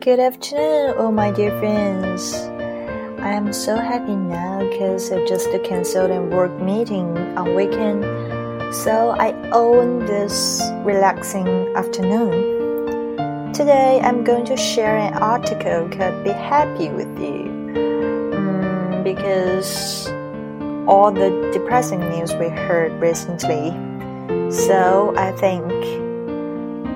Good afternoon, all my dear friends. I am so happy now because I just canceled a work meeting on weekend, so I own this relaxing afternoon. Today I'm going to share an article called "Be Happy with You," um, because all the depressing news we heard recently. So I think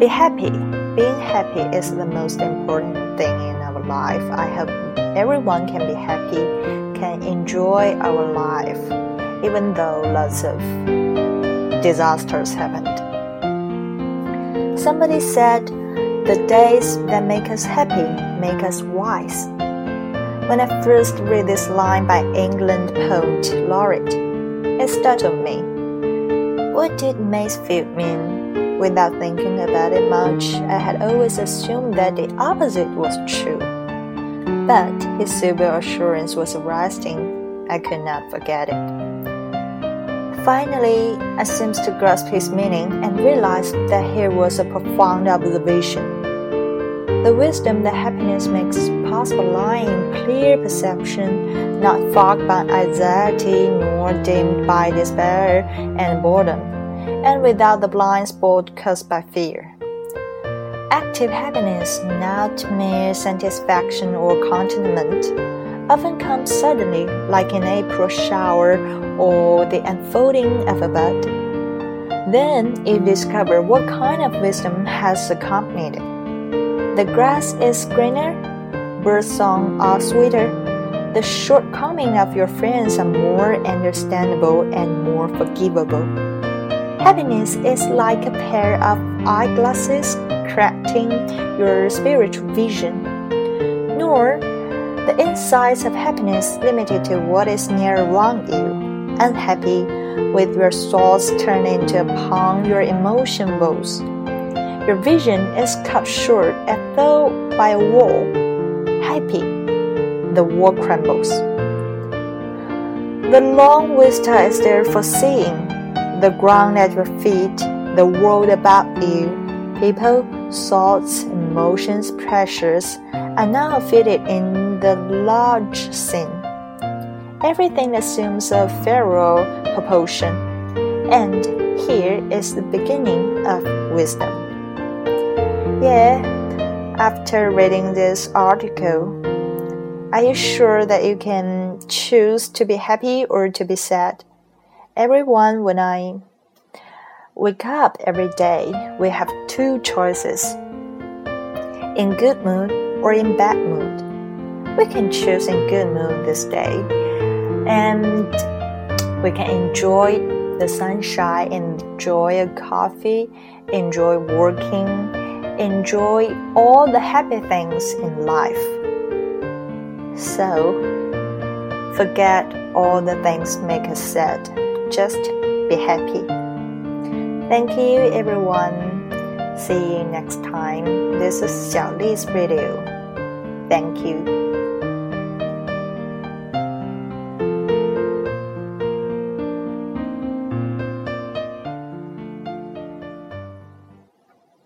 be happy. Being happy is the most important thing in our life. I hope everyone can be happy, can enjoy our life, even though lots of disasters happened. Somebody said, The days that make us happy make us wise. When I first read this line by England poet laureate, it startled me. What did Masefield mean? Without thinking about it much, I had always assumed that the opposite was true. But his silver assurance was arresting. I could not forget it. Finally, I seemed to grasp his meaning and realized that here was a profound observation. The wisdom that happiness makes possible lying in clear perception, not fogged by anxiety nor dimmed by despair and boredom, and without the blind spot caused by fear. Active happiness, not mere satisfaction or contentment, often comes suddenly like an April shower or the unfolding of a bud. Then you discover what kind of wisdom has accompanied it. The grass is greener, bird song are sweeter, the shortcomings of your friends are more understandable and more forgivable. Happiness is like a pair of eyeglasses correcting your spiritual vision. Nor the insights of happiness limited to what is near around you. Unhappy with your thoughts turned into upon your emotion woes. Your vision is cut short as though by a wall. Happy, the wall crumbles. The long vista is there for seeing. The ground at your feet, the world about you, people, thoughts, emotions, pressures are now fitted in the large scene. Everything assumes a fairer proportion, and here is the beginning of wisdom. Yeah, after reading this article, are you sure that you can choose to be happy or to be sad? Everyone, when I wake up every day, we have two choices in good mood or in bad mood. We can choose in good mood this day and we can enjoy the sunshine, enjoy a coffee, enjoy working, enjoy all the happy things in life. So, forget all the things make us sad. Just be happy. Thank you, everyone. See you next time. This is Xiao Li's video. Thank you.